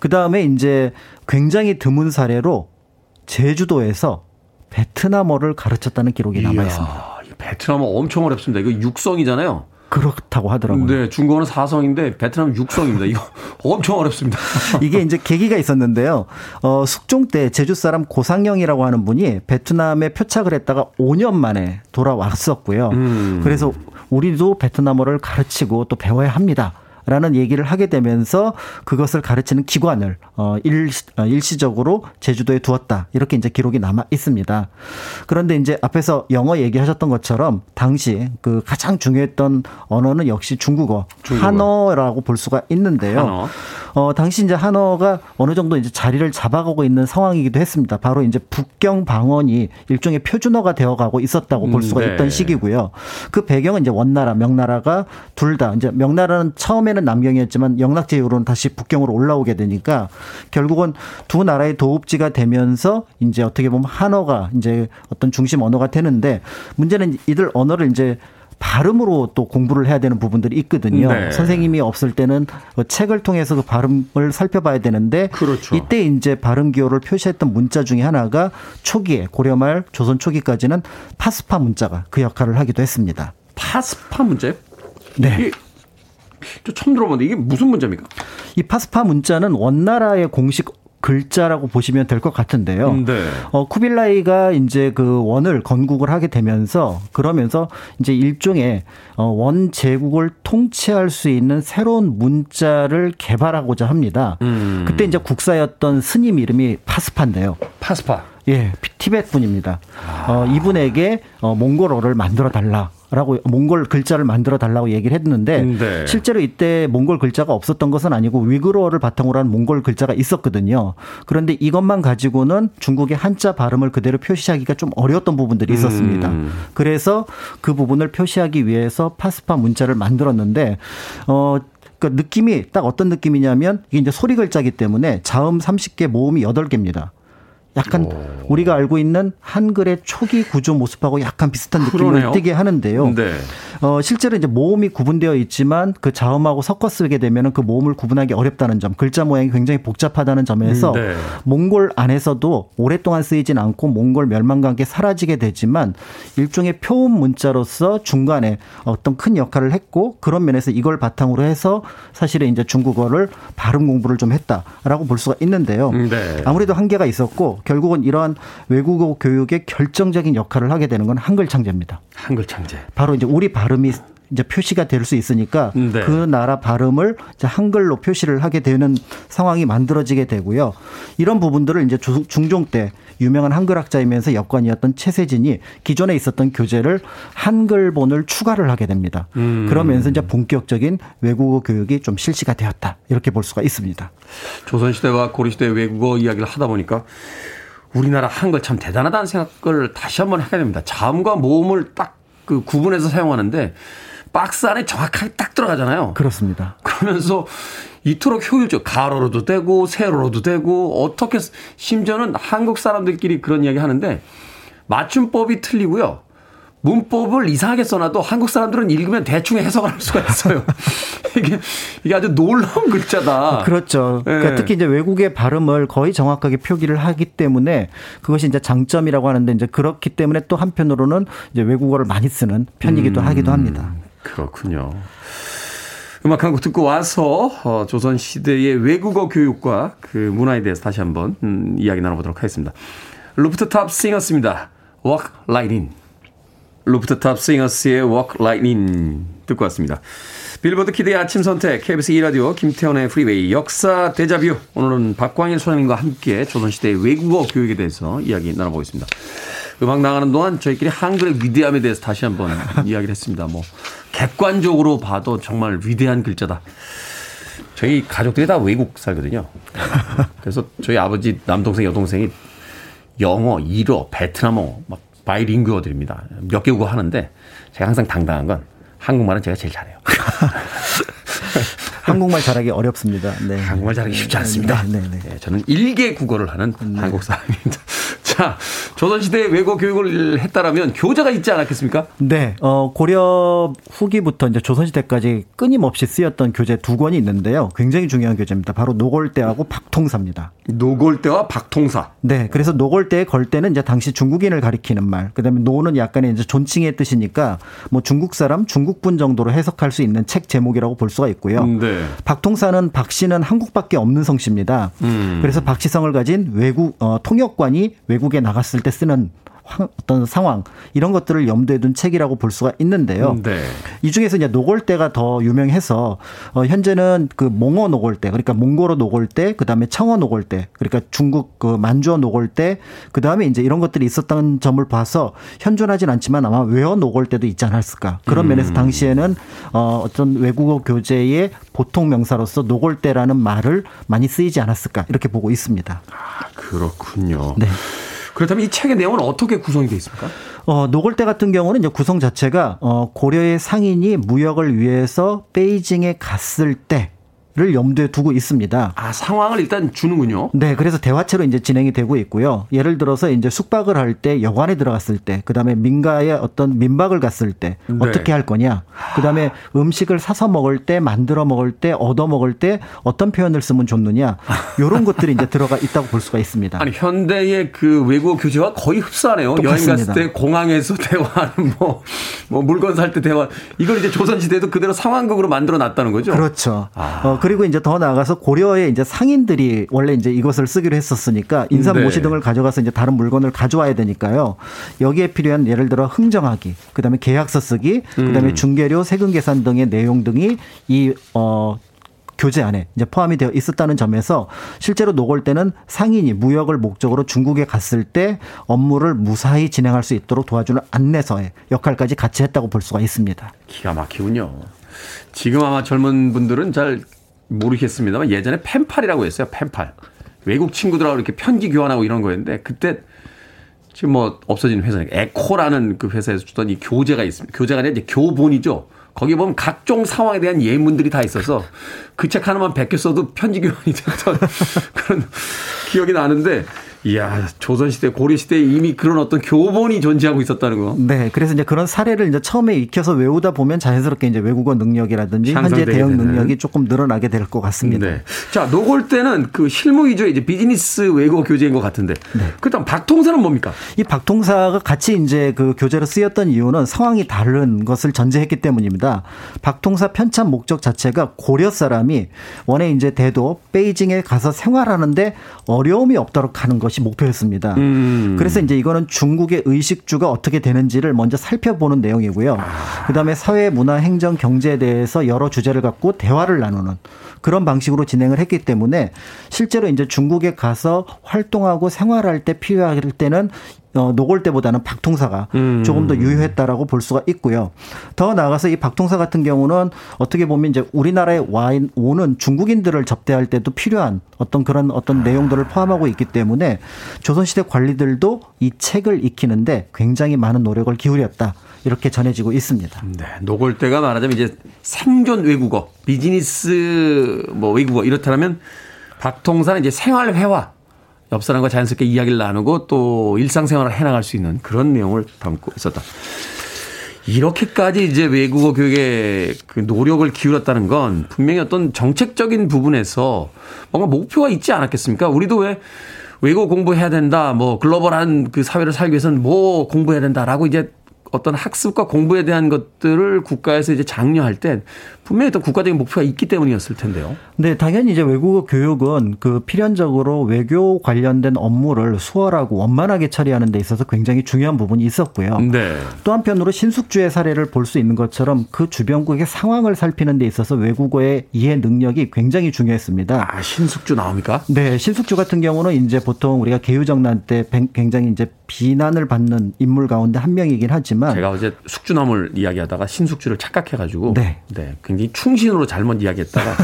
그다음에 이제 굉장히 드문 사례로 제주도에서 베트남어를 가르쳤다는 기록이 남아 있습니다. 베트남어 엄청 어렵습니다. 이거 육성이잖아요. 그렇다고 하더라고요. 네, 중국어는 사성인데 베트남 육성입니다. 이거 엄청 어렵습니다. 이게 이제 계기가 있었는데요. 어, 숙종 때 제주 사람 고상영이라고 하는 분이 베트남에 표착을 했다가 5년 만에 돌아왔었고요. 음. 그래서 우리도 베트남어를 가르치고 또 배워야 합니다. 라는 얘기를 하게 되면서 그것을 가르치는 기관을 어 일시, 어, 일시적으로 제주도에 두었다. 이렇게 이제 기록이 남아 있습니다. 그런데 이제 앞에서 영어 얘기하셨던 것처럼 당시 그 가장 중요했던 언어는 역시 중국어, 중국어. 한어라고 볼 수가 있는데요. 한어. 어, 당시 이제 한어가 어느 정도 이제 자리를 잡아가고 있는 상황이기도 했습니다. 바로 이제 북경 방언이 일종의 표준어가 되어가고 있었다고 볼 수가 음, 네. 있던 시기고요. 그 배경은 이제 원나라, 명나라가 둘 다 이제 명나라는 처음에는 남경이었지만 영락제 이후로는 다시 북경으로 올라오게 되니까 결국은 두 나라의 도읍지가 되면서 이제 어떻게 보면 한어가 이제 어떤 중심 언어가 되는데 문제는 이들 언어를 이제 발음으로 또 공부를 해야 되는 부분들이 있거든요. 네. 선생님이 없을 때는 그 책을 통해서 그 발음을 살펴봐야 되는데 그렇죠. 이때 이제 발음 기호를 표시했던 문자 중에 하나가 초기에 고려말 조선 초기까지는 파스파 문자가 그 역할을 하기도 했습니다. 파스파 문자요? 네. 저 처음 들어보는데 이게 무슨 문자입니까? 이 파스파 문자는 원나라의 공식 글자라고 보시면 될 것 같은데요. 네. 어, 쿠빌라이가 이제 그 원을 건국을 하게 되면서 그러면서 이제 일종의 어, 원 제국을 통치할 수 있는 새로운 문자를 개발하고자 합니다. 음. 그때 이제 국사였던 스님 이름이 파스파인데요. 파스파. 예, 티벳 분입니다. 어, 이분에게 어, 몽골어를 만들어 달라. 라고 몽골 글자를 만들어 달라고 얘기를 했는데 네. 실제로 이때 몽골 글자가 없었던 것은 아니고 위그르어를 바탕으로 한 몽골 글자가 있었거든요. 그런데 이것만 가지고는 중국의 한자 발음을 그대로 표시하기가 좀 어려웠던 부분들이 있었습니다. 음. 그래서 그 부분을 표시하기 위해서 파스파 문자를 만들었는데 어 그러니까 느낌이 딱 어떤 느낌이냐면 이게 이제 소리 글자기 때문에 자음 30개 모음이 8개입니다. 약간 우리가 알고 있는 한글의 초기 구조 모습하고 약간 비슷한 느낌을 그러네요. 띠게 하는데요. 네. 어, 실제로 이제 모음이 구분되어 있지만 그 자음하고 섞어 쓰게 되면은 그 모음을 구분하기 어렵다는 점, 글자 모양이 굉장히 복잡하다는 점에서 음, 네. 몽골 안에서도 오랫동안 쓰이진 않고 몽골 멸망과 함께 사라지게 되지만 일종의 표음 문자로서 중간에 어떤 큰 역할을 했고 그런 면에서 이걸 바탕으로 해서 사실은 이제 중국어를 발음 공부를 좀 했다라고 볼 수가 있는데요. 음, 네. 아무래도 한계가 있었고 결국은 이러한 외국어 교육의 결정적인 역할을 하게 되는 건 한글 창제입니다. 한글 창제. 바로 이제 우리 발음이 이제 표시가 될 수 있으니까 네. 그 나라 발음을 한글로 표시를 하게 되는 상황이 만들어지게 되고요. 이런 부분들을 이제 주- 중종 때 유명한 한글학자이면서 역관이었던 최세진이 기존에 있었던 교재를 한글본을 추가를 하게 됩니다. 음. 그러면서 이제 본격적인 외국어 교육이 좀 실시가 되었다. 이렇게 볼 수가 있습니다. 조선시대와 고려시대 외국어 이야기를 하다 보니까 우리나라 한글 참 대단하다는 생각을 다시 한번 하게 됩니다. 자음과 모음을 딱 그 구분해서 사용하는데 박스 안에 정확하게 딱 들어가잖아요. 그렇습니다. 그러면서 이토록 효율적 가로로도 되고 세로로도 되고 어떻게 쓰- 심지어는 한국 사람들끼리 그런 이야기 하는데 맞춤법이 틀리고요. 문법을 이상하게 써놔도 한국 사람들은 읽으면 대충 해석을 할 수가 있어요. 이게 이게 아주 놀라운 글자다. 그렇죠. 그러니까 예. 특히 이제 외국의 발음을 거의 정확하게 표기를 하기 때문에 그것이 이제 장점이라고 하는데 이제 그렇기 때문에 또 한편으로는 이제 외국어를 많이 쓰는 편이기도 음. 하기도 합니다. 그렇군요. 음악 한 곡 듣고 와서 어, 조선 시대의 외국어 교육과 그 문화에 대해서 다시 한번 음, 이야기 나눠보도록 하겠습니다. 루프트탑 싱어스입니다. Walk Right In. 루프탑 싱어스의 Walk Right In 듣고 왔습니다. 빌보드 kid의 아침 선택, KBS 2라디오, 김태훈의 프리웨이, 역사 데자뷔. 오늘은 박광일 소장님과 함께 조선시대의 외국어 교육에 대해서 이야기 나눠보겠습니다. 음악 나가는 동안 저희끼리 한글의 위대함에 대해서 다시 한번 이야기를 했습니다. 뭐, 객관적으로 봐도 정말 위대한 글자다. 저희 가족들이 다 외국 살거든요. 그래서 저희 아버지 남동생, 여동생이 영어, 일어, 베트남어, 막 바이링구어들입니다. 몇 개 국어 하는데 제가 항상 당당한 건 한국말은 제가 제일 잘해요. 한국말 잘하기 어렵습니다. 네. 한국말 잘하기 쉽지 않습니다. 네, 네, 네. 네, 저는 일개 국어를 하는 한국 사람입니다. 자, 조선시대 외고 교육을 했다라면 교재가 있지 않았겠습니까? 네, 어, 고려 후기부터 이제 조선시대까지 끊임없이 쓰였던 교재 두 권이 있는데요. 굉장히 중요한 교재입니다. 바로 노골대하고 박통사입니다. 노골대와 박통사. 네, 그래서 노골대에 걸 때는 이제 당시 중국인을 가리키는 말, 그 다음에 노는 약간의 이제 존칭의 뜻이니까 뭐 중국 사람, 중국분 정도로 해석할 수 있는 책 제목이라고 볼 수가 있고요. 네. 박통사는 박씨는 한국밖에 없는 성씨입니다. 음. 그래서 박씨성을 가진 외국 어, 통역관이 외국에 나갔을 때 쓰는 황- 어떤 상황 이런 것들을 염두에 둔 책이라고 볼 수가 있는데요. 네. 이 중에서 이제 노골대가 더 유명해서 어 현재는 그 몽어 노골대 그러니까 몽고로 노골대 그다음에 청어 노골대 그러니까 중국 그 만주어 노골대 그다음에 이제 이런 것들이 있었다는 점을 봐서 현존하진 않지만 아마 외어 노골대도 있지 않았을까 그런 면에서 당시에는 어 어떤 외국어 교재의 보통 명사로서 노골대라는 말을 많이 쓰이지 않았을까 이렇게 보고 있습니다. 그렇군요. 네. 그렇다면 이 책의 내용은 어떻게 구성이 되어 있습니까? 어, 노골대 같은 경우는 이제 구성 자체가 어, 고려의 상인이 무역을 위해서 베이징에 갔을 때 를 염두에 두고 있습니다. 아, 상황을 일단 주는군요. 네, 그래서 대화체로 이제 진행이 되고 있고요. 예를 들어서 이제 숙박을 할 때 여관에 들어갔을 때, 그 다음에 민가에 어떤 민박을 갔을 때 네. 어떻게 할 거냐, 그 다음에 음식을 사서 먹을 때, 만들어 먹을 때, 얻어 먹을 때 어떤 표현을 쓰면 좋느냐, 이런 것들이 이제 들어가 있다고 볼 수가 있습니다. 아니 현대의 그 외국어 교재와 거의 흡사하네요. 여행 똑같습니다. 갔을 때 공항에서 대화하는 뭐, 뭐 물건 살 때 대화 이걸 이제 조선 시대도 그대로 상황극으로 만들어 놨다는 거죠. 그렇죠. 아. 어, 그리고 이제 더 나아가서 고려의 이제 상인들이 원래 이제 이것을 쓰기로 했었으니까 인삼 네. 모시 등을 가져가서 이제 다른 물건을 가져와야 되니까요. 여기에 필요한 예를 들어 흥정하기, 그다음에 계약서 쓰기, 그다음에 음. 중개료, 세금 계산 등의 내용 등이 이 어. 교재 안에 이제 포함이 되어 있었다는 점에서 실제로 노골 때는 상인이 무역을 목적으로 중국에 갔을 때 업무를 무사히 진행할 수 있도록 도와주는 안내서의 역할까지 같이 했다고 볼 수가 있습니다. 기가 막히군요. 지금 아마 젊은 분들은 잘 모르겠습니다만 예전에 펜팔이라고 했어요. 펜팔. 외국 친구들하고 이렇게 편지 교환하고 이런 거였는데 그때 지금 뭐 없어진 회사니까 에코라는 그 회사에서 주던 이 교재가 있습니다. 교재가 아니라 이제 교본이죠. 거기 보면 각종 상황에 대한 예문들이 다 있어서 그 책 하나만 베꼈어도 편지 교환이 됐던 그런 기억이 나는데 이야 조선시대 고려시대에 이미 그런 어떤 교본이 존재하고 있었다는 거. 네, 그래서 이제 그런 사례를 이제 처음에 익혀서 외우다 보면 자연스럽게 이제 외국어 능력이라든지 현재 대응 되는. 능력이 조금 늘어나게 될 것 같습니다. 네. 자, 노골 때는 그 실무 위주의 이제 비즈니스 외국어 교재인 것 같은데. 그렇다면 박통사는 뭡니까? 이 박통사가 같이 이제 그 교재로 쓰였던 이유는 상황이 다른 것을 전제했기 때문입니다. 박통사 편찬 목적 자체가 고려 사람이 원래 이제 대도 베이징에 가서 생활하는데 어려움이 없도록 하는 것이 목표였습니다. 음. 그래서 이제 이거는 중국의 의식주가 어떻게 되는지를 먼저 살펴보는 내용이고요. 그다음에 사회, 문화, 행정, 경제에 대해서 여러 주제를 갖고 대화를 나누는 그런 방식으로 진행을 했기 때문에 실제로 이제 중국에 가서 활동하고 생활할 때 필요할 때는 어, 노골 때보다는 박통사가 음. 조금 더 유효했다라고 볼 수가 있고요. 더 나아가서 이 박통사 같은 경우는 어떻게 보면 이제 우리나라에 와 있- 오는 중국인들을 접대할 때도 필요한 어떤 그런 어떤 내용들을 포함하고 있기 때문에 조선시대 관리들도 이 책을 익히는데 굉장히 많은 노력을 기울였다. 이렇게 전해지고 있습니다. 네. 노골 때가 말하자면 이제 생존 외국어, 비즈니스 뭐 외국어 이렇다면 박통사는 이제 생활 회화. 옆 사람과 자연스럽게 이야기를 나누고 또 일상생활을 해나갈 수 있는 그런 내용을 담고 있었다. 이렇게까지 이제 외국어 교육에 그 노력을 기울였다는 건 분명히 어떤 정책적인 부분에서 뭔가 목표가 있지 않았겠습니까? 우리도 왜 외국어 공부해야 된다, 뭐 글로벌한 그 사회를 살기 위해서는 뭐 공부해야 된다라고 이제 어떤 학습과 공부에 대한 것들을 국가에서 이제 장려할 때 분명히 어떤 국가적인 목표가 있기 때문이었을 텐데요. 네, 당연히 이제 외국어 교육은 그 필연적으로 외교 관련된 업무를 수월하고 원만하게 처리하는 데 있어서 굉장히 중요한 부분이 있었고요. 네. 또 한편으로 신숙주의 사례를 볼 수 있는 것처럼 그 주변국의 상황을 살피는 데 있어서 외국어의 이해 능력이 굉장히 중요했습니다. 아, 신숙주 나옵니까? 네, 신숙주 같은 경우는 이제 보통 우리가 개유정난 때 굉장히 이제 비난을 받는 인물 가운데 한 명이긴 하지만 제가 어제 숙주나물 이야기하다가 신숙주를 착각해가지고 네, 네 굉장히 충신으로 잘못 이야기했다가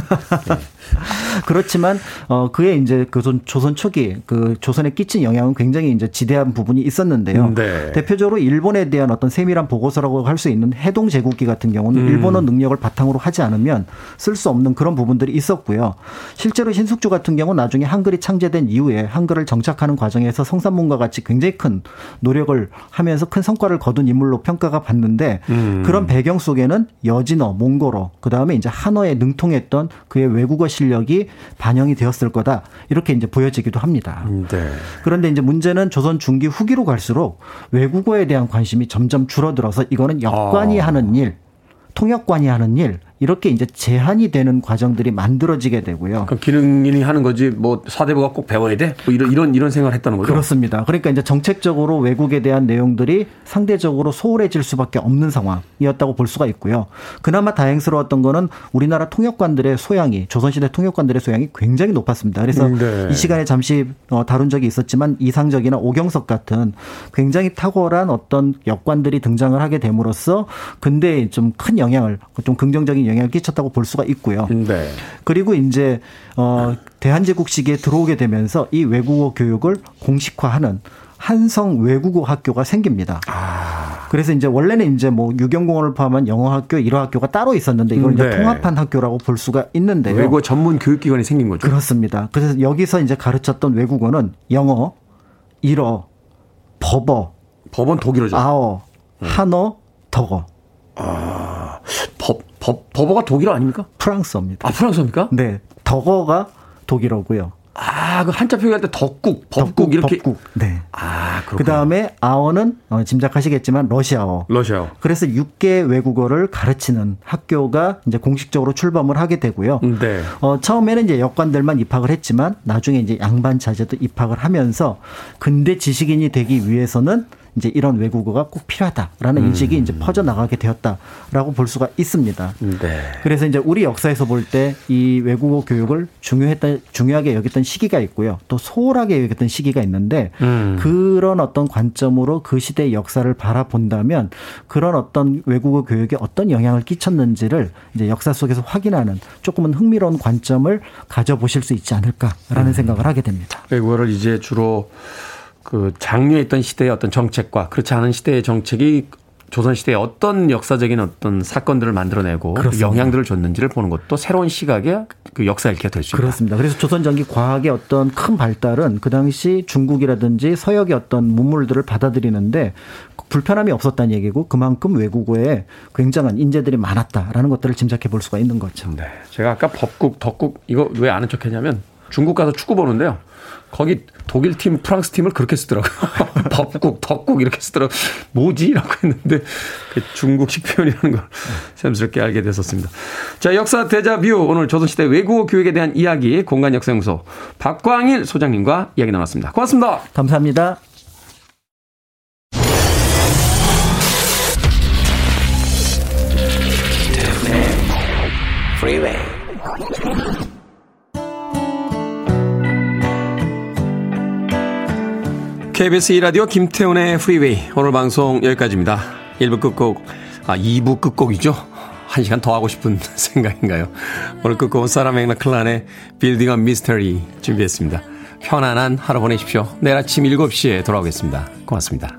네. 그렇지만 어 그의 이제 그 조선 초기 그 조선에 끼친 영향은 굉장히 이제 지대한 부분이 있었는데요. 네. 대표적으로 일본에 대한 어떤 세밀한 보고서라고 할 수 있는 해동 제국기 같은 경우는 음. 일본어 능력을 바탕으로 하지 않으면 쓸 수 없는 그런 부분들이 있었고요. 실제로 신숙주 같은 경우 는 나중에 한글이 창제된 이후에 한글을 정착하는 과정에서 성산문과 같이 굉장히 큰 노력을 하면서 큰 성과를 거둔 인물로 평가가 받는데 음. 그런 배경 속에는 여진어, 몽골어, 그 다음에 이제 한어에 능통했던 그의 외국어 실력이 반영이 되었을 거다 이렇게 이제 보여지기도 합니다. 네. 그런데 이제 문제는 조선 중기 후기로 갈수록 외국어에 대한 관심이 점점 줄어들어서 이거는 역관이 아. 하는 일, 통역관이 하는 일 이렇게 이제 제한이 되는 과정들이 만들어지게 되고요. 그럼 기능인이 하는 거지 뭐 사대부가 꼭 배워야 돼? 뭐 이런 이런 이런 생각을 했다는 거죠. 그렇습니다. 그러니까 이제 정책적으로 외국에 대한 내용들이 상대적으로 소홀해질 수밖에 없는 상황이었다고 볼 수가 있고요. 그나마 다행스러웠던 거는 우리나라 통역관들의 소양이 조선시대 통역관들의 소양이 굉장히 높았습니다. 그래서 음, 네. 이 시간에 잠시 어, 다룬 적이 있었지만 이상적이나 오경석 같은 굉장히 탁월한 어떤 역관들이 등장을 하게 됨으로써 근대에 좀 큰 영향을 좀 긍정적인 영향을 끼쳤다고 볼 수가 있고요. 네. 그리고 이제 어 대한제국 시기에 들어오게 되면서 이 외국어 교육을 공식화하는 한성 외국어 학교가 생깁니다. 아. 그래서 이제 원래는 이제 뭐 유경공원을 포함한 영어 학교, 일어 학교가 따로 있었는데 이걸 네. 이제 통합한 학교라고 볼 수가 있는데요. 외국어 전문 교육기관이 생긴 거죠. 그렇습니다. 그래서 여기서 이제 가르쳤던 외국어는 영어, 일어, 법어, 법은 독일어죠. 아어, 한어, 덕어. 아, 법, 법, 법어가 독일어 아닙니까? 프랑스어입니다. 아, 프랑스어입니까? 네. 덕어가 독일어고요. 아, 그 한자 표기할 때 덕국, 법국 이렇게. 법국. 네. 아, 그 다음에 아어는 어, 짐작하시겠지만 러시아어. 러시아어. 그래서 6개 외국어를 가르치는 학교가 이제 공식적으로 출범을 하게 되고요. 네. 어, 처음에는 이제 여관들만 입학을 했지만 나중에 이제 양반 자제도 입학을 하면서 근대 지식인이 되기 위해서는 이제 이런 외국어가 꼭 필요하다라는 음. 인식이 이제 퍼져 나가게 되었다라고 볼 수가 있습니다. 네. 그래서 이제 우리 역사에서 볼 때 이 외국어 교육을 중요했다 중요하게 여겼던 시기가 있고요. 또 소홀하게 여겼던 시기가 있는데 음. 그런 어떤 관점으로 그 시대의 역사를 바라본다면 그런 어떤 외국어 교육에 어떤 영향을 끼쳤는지를 이제 역사 속에서 확인하는 조금은 흥미로운 관점을 가져보실 수 있지 않을까라는 음. 생각을 하게 됩니다. 외국어를 이제 주로 그 장려했던 시대의 어떤 정책과 그렇지 않은 시대의 정책이 조선 시대에 어떤 역사적인 어떤 사건들을 만들어내고 그렇습니다. 영향들을 줬는지를 보는 것도 새로운 시각의 그 역사 읽기가 될 수 있다. 그렇습니다. 그래서 조선 전기 과학의 어떤 큰 발달은 그 당시 중국이라든지 서역의 어떤 문물들을 받아들이는데 불편함이 없었다는 얘기고 그만큼 외국어에 굉장한 인재들이 많았다라는 것들을 짐작해 볼 수가 있는 거죠. 네. 제가 아까 법국, 덕국 이거 왜 아는 척 했냐면 중국 가서 축구 보는데요. 거기 독일 팀, 프랑스 팀을 그렇게 쓰더라고요. 법국, 덕국 이렇게 쓰더라고요. 뭐지? 라고 했는데 그 중국식 표현이라는 걸 샘스럽게 알게 됐었습니다. 자, 역사 대자뷰 오늘 조선시대 외국어 교육에 대한 이야기 공간역사연구소 박광일 소장님과 이야기 나눴습니다. 고맙습니다. 감사합니다. KBS 2라디오 김태훈의 프리웨이 오늘 방송 여기까지입니다. 1부 끝곡, 아 2부 끝곡이죠. 1시간 더 하고 싶은 생각인가요? 오늘 끝곡은 사라 맥락클란의 Building a Mystery 준비했습니다. 편안한 하루 보내십시오. 내일 아침 7시에 돌아오겠습니다. 고맙습니다.